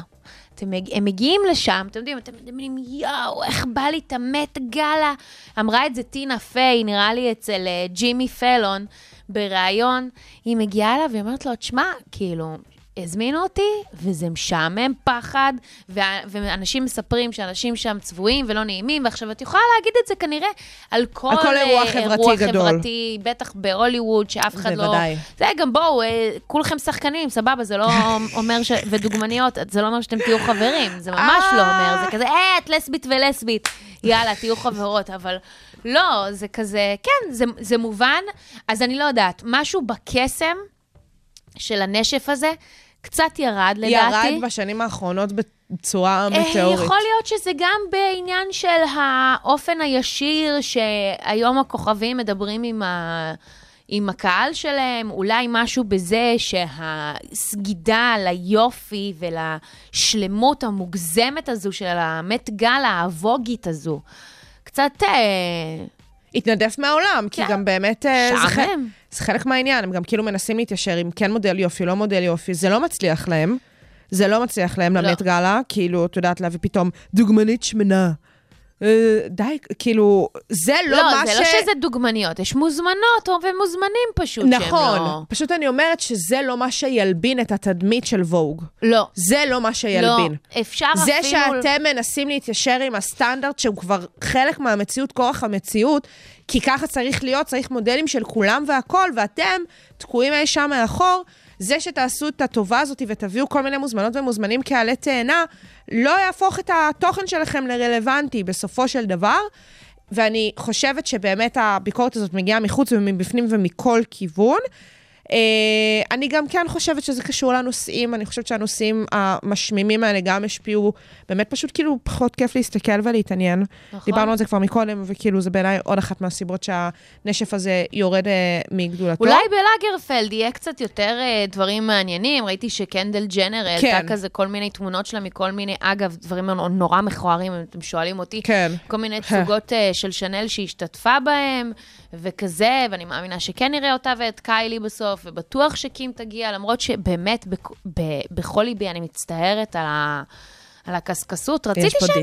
אתם, מג- הם מגיעים לשם, אתם יודעים, אתם מדמיינים, יואו, איך בא לי את המט גאלה. אמרה את זה טינה פיי, נראה לי אצל אה, ג'ימי פלון, בריאיון. היא מגיעה אליו והיא אומרת לו, תשמע, כאילו, הזמינו אותי, וזה משעמם פחד, וה- ואנשים מספרים שאנשים שם צבועים ולא נעימים, ועכשיו את יכולה להגיד את זה כנראה על כל, על כל אירוע אה, חברתי אירוע גדול. חברתי, בטח בהוליווד, שאף אחד לא... בוודאי. זה גם בואו, אה, כולכם שחקנים, סבבה, זה לא <laughs> אומר ש... ודוגמניות, זה לא אומר שאתם תהיו חברים, זה ממש לא אומר, זה כזה, אה, את לסבית ולסבית, יאללה, תהיו חברות, אבל לא, זה כזה, כן, זה, זה מובן, אז אני לא יודעת, משהו בקסם של הנשף הזה קצת ירד, לדעתי. ירד בשנים האחרונות בצורה אה, מטאורית. יכול להיות שזה גם בעניין של האופן הישיר שהיום הכוכבים מדברים עם, ה... עם הקהל שלהם, אולי משהו בזה שהסגידה ליופי ולשלמות המוגזמת הזו של המט גאלה, הווגית הזו, קצת... אה, התנדף מהעולם, כי כן. גם באמת... אה, משעמם. זה חלק מהעניין, הם גם כאילו מנסים להתיישר עם כן מודל יופי, לא מודל יופי, זה לא מצליח להם. זה לא מצליח להם לא. למט גאלה, כאילו, את יודעת, להביא פתאום דוגמנית שמנה. אה, די, כאילו, זה לא, לא, מה זה ש... לא שזה דוגמניות, יש מוזמנות ומוזמנים פשוט נכון, לא... פשוט אני אומרת שזה לא מה שילבין את התדמית של ווג. לא. זה לא מה שילבין. לא, אפשר זה אפילו... שאתם מנסים להתיישר עם הסטנדרט שהוא כבר חלק מהמציאות, כורח המציאות, כי ככה צריך להיות, צריך מודלים של כולם והכול, ואתם תקועים אי שם מאחור, זה שתעשו את הטובה הזאת ותביאו כל מיני מוזמנות ומוזמנים כעלי תאנה, לא יהפוך את התוכן שלכם לרלוונטי בסופו של דבר. ואני חושבת שבאמת הביקורת הזאת מגיעה מחוץ ומבפנים ומכל כיוון. אה, אני גם כן חושבת שזה קשור לנושאים, אני חושבת שהנושאים המשמימים האלה גם השפיעו, באמת פשוט כאילו פחות כיף להסתכל ולהתעניין. נכון. דיברנו על זה כבר מקודם, וכאילו זה בעיניי עוד אחת מהסיבות שהנשף הזה יורד אה, מגדולתו. אולי בלאגרפלד יהיה קצת יותר אה, דברים מעניינים. ראיתי שקנדל ג'נר העלתה כן. כזה כל מיני תמונות שלה מכל מיני, אגב, דברים נורא מכוערים, אם אתם שואלים אותי. כן. כל מיני <laughs> תצוגות אה, של שנאל שהיא השתתפה בהם, וכזה, ואני מאמינה שכן נראה אותה ואת קיילי בסוף, ובטוח שקים תגיע, למרות שבאמת, בכ- ב- בכל ליבי אני מצטערת על ה... על הקשקשות, רציתי שהם. לא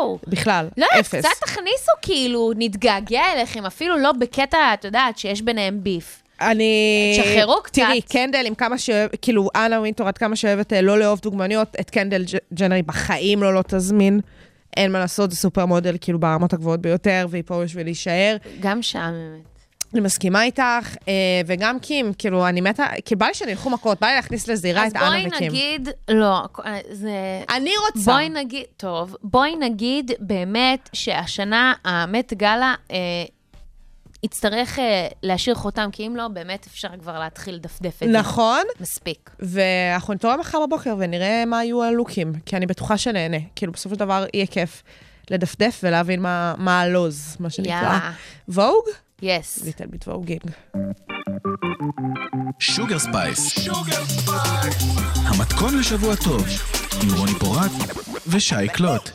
יבואו. בכלל, לא, אפס. קצת תכניסו, כאילו, נתגעגע אליכם, אפילו לא בקטע, את יודעת, שיש ביניהם ביף. אני... תשחררו קצת. תראי, קנדל, עם כמה שאוהב, כאילו, אנה ווינטור, עד כמה שאוהבת אה, לא לאהוב דוגמניות, את קנדל ג'נרי בחיים לא לא תזמין. אין מה לעשות, זה סופר מודל, כאילו, ברמות הגבוהות ביותר, והיא פה בשביל להישאר. גם משעממת. אני מסכימה איתך, אה, וגם קים, כאילו, אני מתה, כי בא לי שנלכו מכות, בא לי להכניס לזירה אז את אנה בואי וקים. נגיד, לא, זה... אני רוצה. בואי נגיד, טוב, בואי נגיד באמת שהשנה המט גאלה אה, יצטרך אה, להשאיר חותם, כי אם לא, באמת אפשר כבר להתחיל לדפדף את זה. נכון, מספיק. ואנחנו נתעורר מחר בבוקר ונראה מה יהיו הלוקים, כי אני בטוחה שנהנה. כאילו, בסופו של דבר יהיה כיף לדפדף ולהבין מה, מה הלוז, מה שנקרא. יאללה. ווג? יס. ליטל ביט ווגינג. Sugar Spice. המתכון לשבוע טוב, עם רוני פורט ושי קלוט.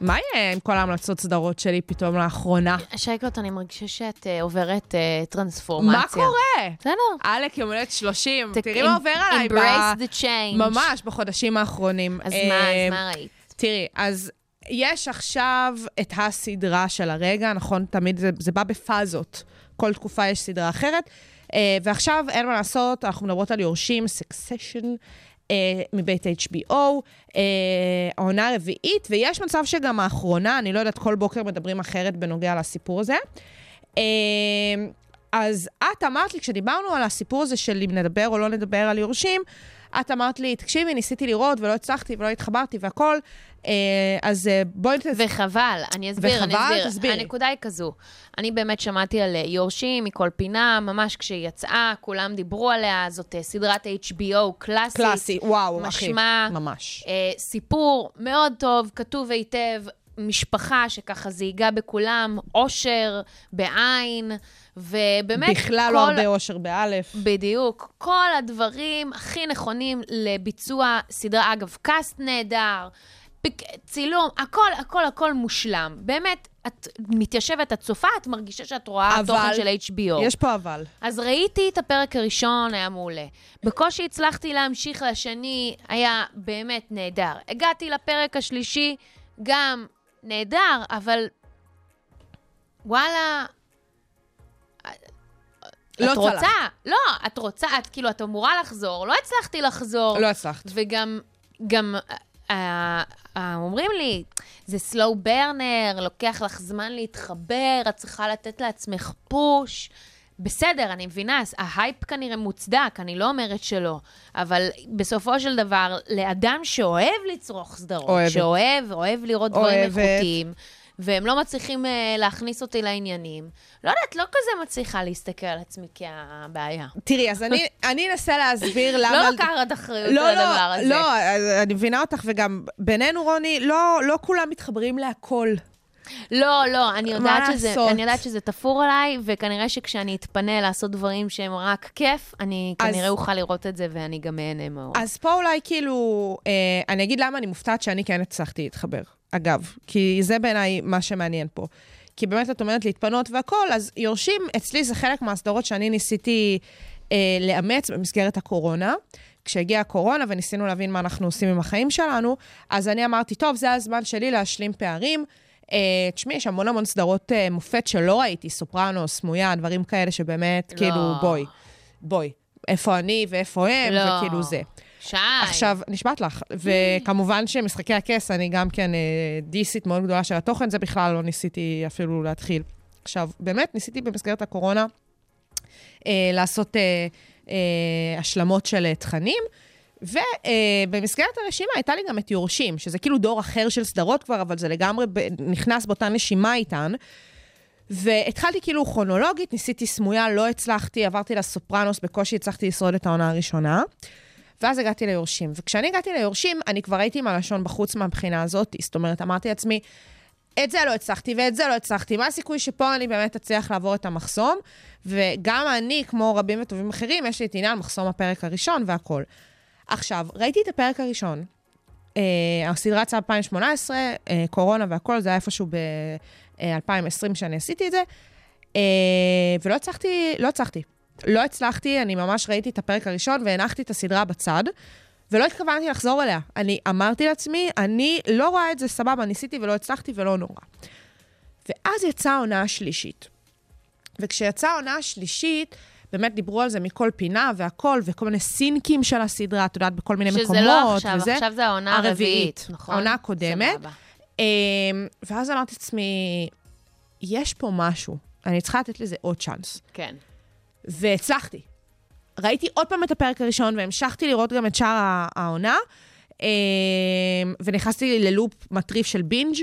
מה יהיה עם כל ההמלצות סדרות שלי פתאום לאחרונה? שי קלוט, אני מרגישה שאת אה, עוברת אה, טרנספורמציה. מה קורה? בסדר. עלק יום הולדת 30, ת- תראי מה עובר עליי. ב- Embrace the change. ממש, בחודשים האחרונים. אז אה, מה, אז מה ראית? תראי, אז יש עכשיו את הסדרה של הרגע, נכון? תמיד זה, זה בא בפאזות. כל תקופה יש סדרה אחרת. אה, ועכשיו, אין מה לעשות, אנחנו מדברות על יורשים, סקסשן. מבית HBO, אה, העונה הרביעית, ויש מצב שגם האחרונה, אני לא יודעת, כל בוקר מדברים אחרת בנוגע לסיפור הזה. אה, אז את אמרת לי, כשדיברנו על הסיפור הזה של אם נדבר או לא נדבר על יורשים, את אמרת לי, תקשיבי, ניסיתי לראות ולא הצלחתי ולא התחברתי והכל, אה, אז אה, בואי. וחבל, אני אסביר, אני וחבל? אסביר. תסבירי. הנקודה היא כזו, אני באמת שמעתי על אה, יורשים מכל פינה, ממש כשהיא יצאה, כולם דיברו עליה, זאת סדרת HBO קלאסית. קלאסי, וואו, אחי. משמע, ממש. אה, סיפור מאוד טוב, כתוב היטב, משפחה שככה זיהגה בכולם, אושר, בעין, ובאמת בכלל לא הרבה אושר באלף. בדיוק. כל הדברים הכי נכונים לביצוע סדרה. אגב, קאסט נהדר, פק- צילום, הכל, הכל, הכל מושלם. באמת, את מתיישבת, את צופה, את מרגישה שאת רואה אבל- תוכן של HBO. יש פה אבל. אז ראיתי את הפרק הראשון, היה מעולה. בקושי הצלחתי להמשיך לשני, היה באמת נהדר. הגעתי לפרק השלישי, גם נהדר, אבל וואלה... לא את צלח. רוצה, לא, את רוצה, את כאילו, את אמורה לחזור, לא הצלחתי לחזור. לא הצלחת. וגם, גם, אה, אה, אומרים לי, זה slow burner, לוקח לך זמן להתחבר, את צריכה לתת לעצמך push. בסדר, אני מבינה, ההייפ כנראה מוצדק, אני לא אומרת שלא, אבל בסופו של דבר, לאדם שאוהב לצרוך סדרות, אוהבת. שאוהב, אוהב לראות דברים אוהבת. איכותיים, והם לא מצליחים אה, להכניס אותי לעניינים, לא יודעת, לא כזה מצליחה להסתכל על עצמי כהבעיה. תראי, אז אני, <laughs> אני אנסה להסביר למה... לא לקחת אחריות לא, על הדבר לא, הזה. לא, אני מבינה אותך, וגם בינינו, רוני, לא, לא כולם מתחברים להכל. לא, לא, אני יודעת, שזה, לעשות? אני יודעת שזה תפור עליי, וכנראה שכשאני אתפנה לעשות דברים שהם רק כיף, אני אז- כנראה אוכל לראות את זה ואני גם אהנה מאוד. אז פה אולי כאילו, אה, אני אגיד למה אני מופתעת שאני כן הצלחתי להתחבר. אגב, כי זה בעיניי מה שמעניין פה. כי באמת את אומרת להתפנות והכול, אז יורשים, אצלי זה חלק מהסדרות שאני ניסיתי אה, לאמץ במסגרת הקורונה. כשהגיעה הקורונה וניסינו להבין מה אנחנו עושים עם החיים שלנו, אז אני אמרתי, טוב, זה הזמן שלי להשלים פערים. אה, תשמעי, יש המון המון סדרות אה, מופת שלא ראיתי, סופרנו, סמויה, דברים כאלה שבאמת, לא. כאילו, בואי, בואי, איפה אני ואיפה הם, לא. וכאילו זה. שי. עכשיו, נשבעת לך, וכמובן שמשחקי הכס, אני גם כן אה, דיסית מאוד גדולה של התוכן, זה בכלל לא ניסיתי אפילו להתחיל. עכשיו, באמת, ניסיתי במסגרת הקורונה אה, לעשות אה, אה, השלמות של אה, תכנים, ובמסגרת הרשימה הייתה לי גם את יורשים, שזה כאילו דור אחר של סדרות כבר, אבל זה לגמרי נכנס באותה נשימה איתן. והתחלתי כאילו כרונולוגית, ניסיתי סמויה, לא הצלחתי, עברתי לסופרנוס, בקושי הצלחתי לשרוד את העונה הראשונה. ואז הגעתי ליורשים. וכשאני הגעתי ליורשים, אני כבר הייתי עם הלשון בחוץ מהבחינה הזאת. זאת אומרת, אמרתי לעצמי, את זה לא הצלחתי ואת זה לא הצלחתי. מה הסיכוי שפה אני באמת אצליח לעבור את המחסום? וגם אני, כמו רבים וטובים אחרים, יש לי את עניין מחסום הפרק הראשון והכול. עכשיו, ראיתי את הפרק הראשון. אה, הסדרה יצאה ב-2018, אה, קורונה והכול, זה היה איפשהו ב-2020 שאני עשיתי את זה. אה, ולא הצלחתי, לא הצלחתי. לא הצלחתי, אני ממש ראיתי את הפרק הראשון והנחתי את הסדרה בצד, ולא התכוונתי לחזור אליה. אני אמרתי לעצמי, אני לא רואה את זה סבבה, ניסיתי ולא הצלחתי ולא נורא. ואז יצאה העונה השלישית. וכשיצאה העונה השלישית, באמת דיברו על זה מכל פינה והכל, וכל מיני סינקים של הסדרה, את יודעת, בכל מיני שזה מקומות. לא עכשיו, וזה. עכשיו זה העונה הרביעית, נכון? העונה הקודמת. סבבה. אמ, ואז אמרתי לעצמי, יש פה משהו, אני צריכה לתת לזה עוד צ'אנס. כן. והצלחתי. ראיתי עוד פעם את הפרק הראשון, והמשכתי לראות גם את שאר העונה, אמ, ונכנסתי ללופ מטריף של בינג'.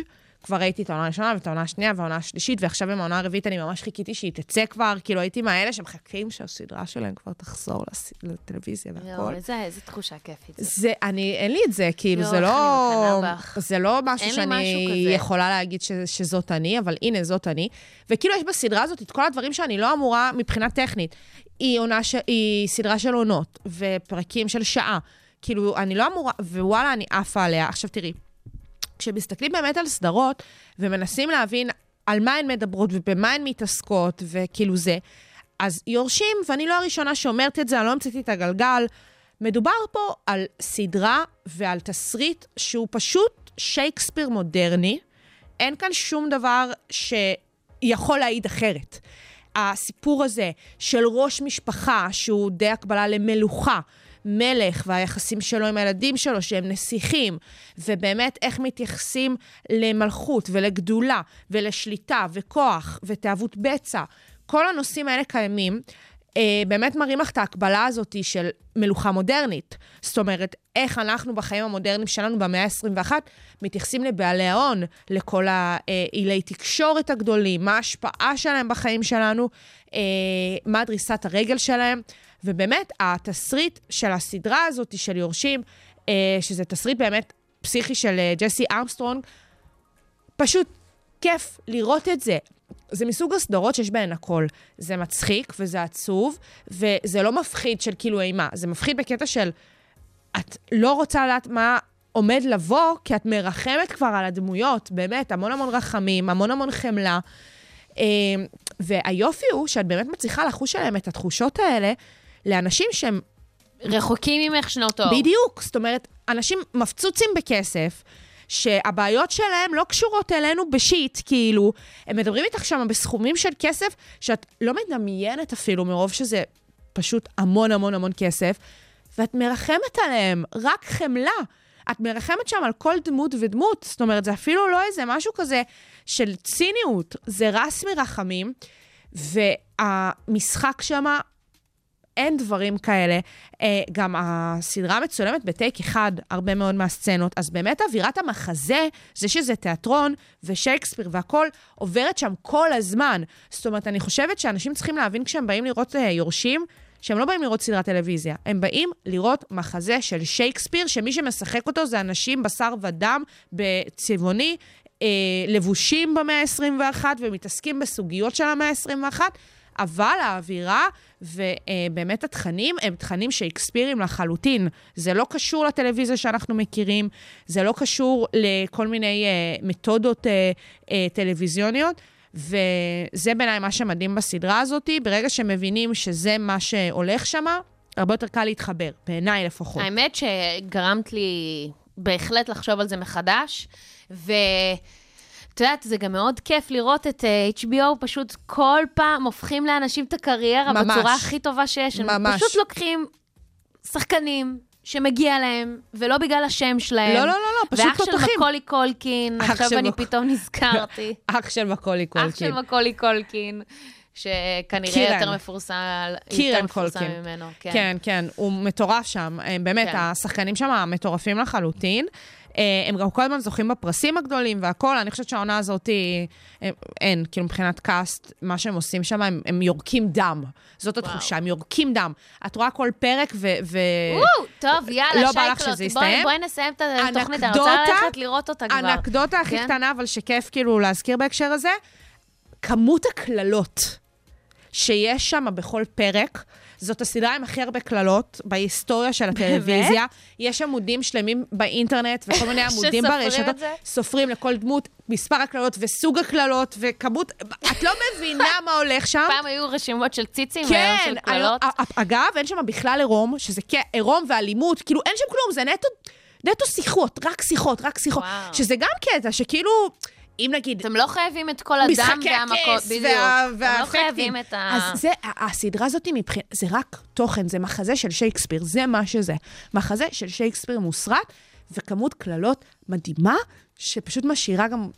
כבר ראיתי את העונה הראשונה ואת העונה השנייה והעונה השלישית, ועכשיו עם העונה הרביעית אני ממש חיכיתי שהיא תצא כבר, כאילו הייתי מהאלה שמחכים שהסדרה שלהם כבר תחזור לס... לטלוויזיה והכל. יואו, איזה תחושה כיפית. זה, אני, אין לי את זה, כאילו, זה לא... זה לא משהו אין לי שאני משהו. יכולה להגיד ש, שזאת אני, אבל הנה, זאת אני. וכאילו, יש בסדרה הזאת את כל הדברים שאני לא אמורה מבחינה טכנית. היא, עונה ש... היא סדרה של עונות, ופרקים של שעה. כאילו, אני לא אמורה, ווואלה, אני עפה עליה. עכשיו, תראי, כשמסתכלים באמת על סדרות, ומנסים להבין על מה הן מדברות ובמה הן מתעסקות, וכאילו זה, אז יורשים, ואני לא הראשונה שאומרת את זה, אני לא המצאתי את הגלגל. מדובר פה על סדרה ועל תסריט שהוא פשוט שייקספיר מודרני. אין כאן שום דבר שיכול להעיד אחרת. הסיפור הזה של ראש משפחה, שהוא די הקבלה למלוכה, מלך והיחסים שלו עם הילדים שלו, שהם נסיכים, ובאמת איך מתייחסים למלכות ולגדולה ולשליטה וכוח ותאוות בצע. כל הנושאים האלה קיימים. אה, באמת מראים לך את ההקבלה הזאת של מלוכה מודרנית. זאת אומרת, איך אנחנו בחיים המודרניים שלנו במאה ה-21 מתייחסים לבעלי ההון, לכל האילי תקשורת הגדולים, מה ההשפעה שלהם בחיים שלנו, אה, מה דריסת הרגל שלהם. ובאמת, התסריט של הסדרה הזאת של יורשים, אה, שזה תסריט באמת פסיכי של אה, ג'סי ארמסטרונג, פשוט כיף לראות את זה. זה מסוג הסדרות שיש בהן הכל. זה מצחיק וזה עצוב, וזה לא מפחיד של כאילו אימה, זה מפחיד בקטע של את לא רוצה לדעת מה עומד לבוא, כי את מרחמת כבר על הדמויות, באמת, המון המון רחמים, המון המון חמלה. אה, והיופי הוא שאת באמת מצליחה לחוש עליהם את התחושות האלה לאנשים שהם רחוקים ממך שנות אור. בדיוק, זאת אומרת, אנשים מפצוצים בכסף, שהבעיות שלהם לא קשורות אלינו בשיט, כאילו, הם מדברים איתך שם בסכומים של כסף שאת לא מדמיינת אפילו, מרוב שזה פשוט המון המון המון כסף, ואת מרחמת עליהם, רק חמלה. את מרחמת שם על כל דמות ודמות, זאת אומרת, זה אפילו לא איזה משהו כזה של ציניות, זה רס מרחמים, והמשחק שם אין דברים כאלה. אה, גם הסדרה מצולמת בטייק אחד, הרבה מאוד מהסצנות, אז באמת אווירת המחזה, זה שזה תיאטרון ושייקספיר והכול, עוברת שם כל הזמן. זאת אומרת, אני חושבת שאנשים צריכים להבין כשהם באים לראות אה, יורשים, שהם לא באים לראות סדרת טלוויזיה, הם באים לראות מחזה של שייקספיר, שמי שמשחק אותו זה אנשים בשר ודם בצבעוני, אה, לבושים במאה ה-21 ומתעסקים בסוגיות של המאה ה-21. אבל האווירה ובאמת התכנים הם תכנים שייקספירים לחלוטין. זה לא קשור לטלוויזיה שאנחנו מכירים, זה לא קשור לכל מיני uh, מתודות uh, uh, טלוויזיוניות. וזה בעיניי מה שמדהים בסדרה הזאת, ברגע שמבינים שזה מה שהולך שם, הרבה יותר קל להתחבר, בעיניי לפחות. האמת שגרמת לי בהחלט לחשוב על זה מחדש, ו... את יודעת, זה גם מאוד כיף לראות את אה, HBO, פשוט כל פעם הופכים לאנשים את הקריירה ממש. בצורה הכי טובה שיש. הם ממש. פשוט לוקחים שחקנים שמגיע להם, ולא בגלל השם שלהם. לא, לא, לא, לא, פשוט ואח של. מקולי קולקין, עכשיו של אני פתאום נזכרתי. <laughs> אח של מקולי קולקין. אח של מקולי קולקין, שכנראה קירן. יותר מפורסם, קירן יותר מפורסם קולקין. ממנו. כן. כן, כן, הוא מטורף שם. אה, באמת, כן. השחקנים שם מטורפים לחלוטין. אה, הם גם כל הזמן זוכים בפרסים הגדולים והכול. אני חושבת שהעונה הזאת, היא- אה, אין, כאילו מבחינת קאסט, מה שהם עושים שם, הם, הם יורקים דם. זאת התחושה, הם יורקים דם. את רואה כל פרק ו... ו... וואו, טוב, יאללה, לא שייקלוט, בואי-? בואי נסיים את התוכנית, אני רוצה אנקדוטה- ללכת לראות אותה כבר. האנקדוטה הכי כן? קטנה, אבל שכיף כאילו להזכיר בהקשר הזה, כמות הקללות שיש שם בכל פרק, זאת הסדרה עם הכי הרבה קללות בהיסטוריה של הטלוויזיה. יש עמודים שלמים באינטרנט וכל מיני <laughs> עמודים ברשתות. סופרים לכל דמות מספר הקללות וסוג הקללות וכמות... את לא מבינה מה הולך שם. פעם היו רשימות של ציצים, והיום כן, של קללות. היום- א- אגב, אין שם בכלל עירום, שזה עירום ואלימות, כאילו אין שם כלום, זה נטו, נטו שיחות, רק שיחות, רק שיחות. וואו. שזה גם קטע, שכאילו, אם נגיד... אתם לא חייבים את כל הדם משחקי והמכות, הכס בדיוק. וה- אתם לא והאפקטים. חייבים את ה... אז זה, הסדרה הזאת מבחינת, זה רק תוכן, זה מחזה של שייקספיר, זה מה שזה. מחזה של שייקספיר מוסרט, וכמות קללות מדהימה, שפשוט משאירה גם...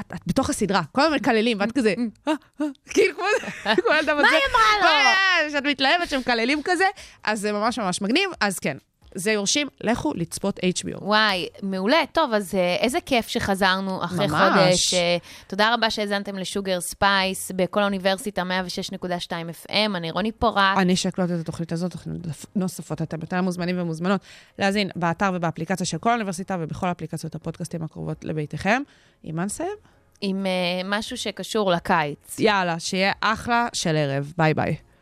את, את בתוך הסדרה, כל הזמן מקללים, ואת כזה, "אה, אה", כאילו כמו <laughs> ילדה בזה. מה היא אמרה לו? "אה", שאת מתלהבת שמקללים כזה, אז זה ממש ממש מגניב. אז כן, זה יורשים, לכו לצפות HBO. וואי, מעולה. טוב, אז אה, איזה כיף שחזרנו אחרי ממש. חודש. אה, תודה רבה שהאזנתם לשוגר ספייס בכל האוניברסיטה 106.2 FM. אני רוני פורט. אני אשקלוט את התוכנית הזאת, תוכניות נוספות. אתם יותר מוזמנים ומוזמנות להאזין באתר ובאפליקציה של כל האוניברסיטה ובכל אפליקציות הפודקאסטים הקרובות לביתכם. אימן נסיים? עם אה, משהו שקשור לקיץ. יאללה, שיהיה אחלה של ערב. ביי ביי.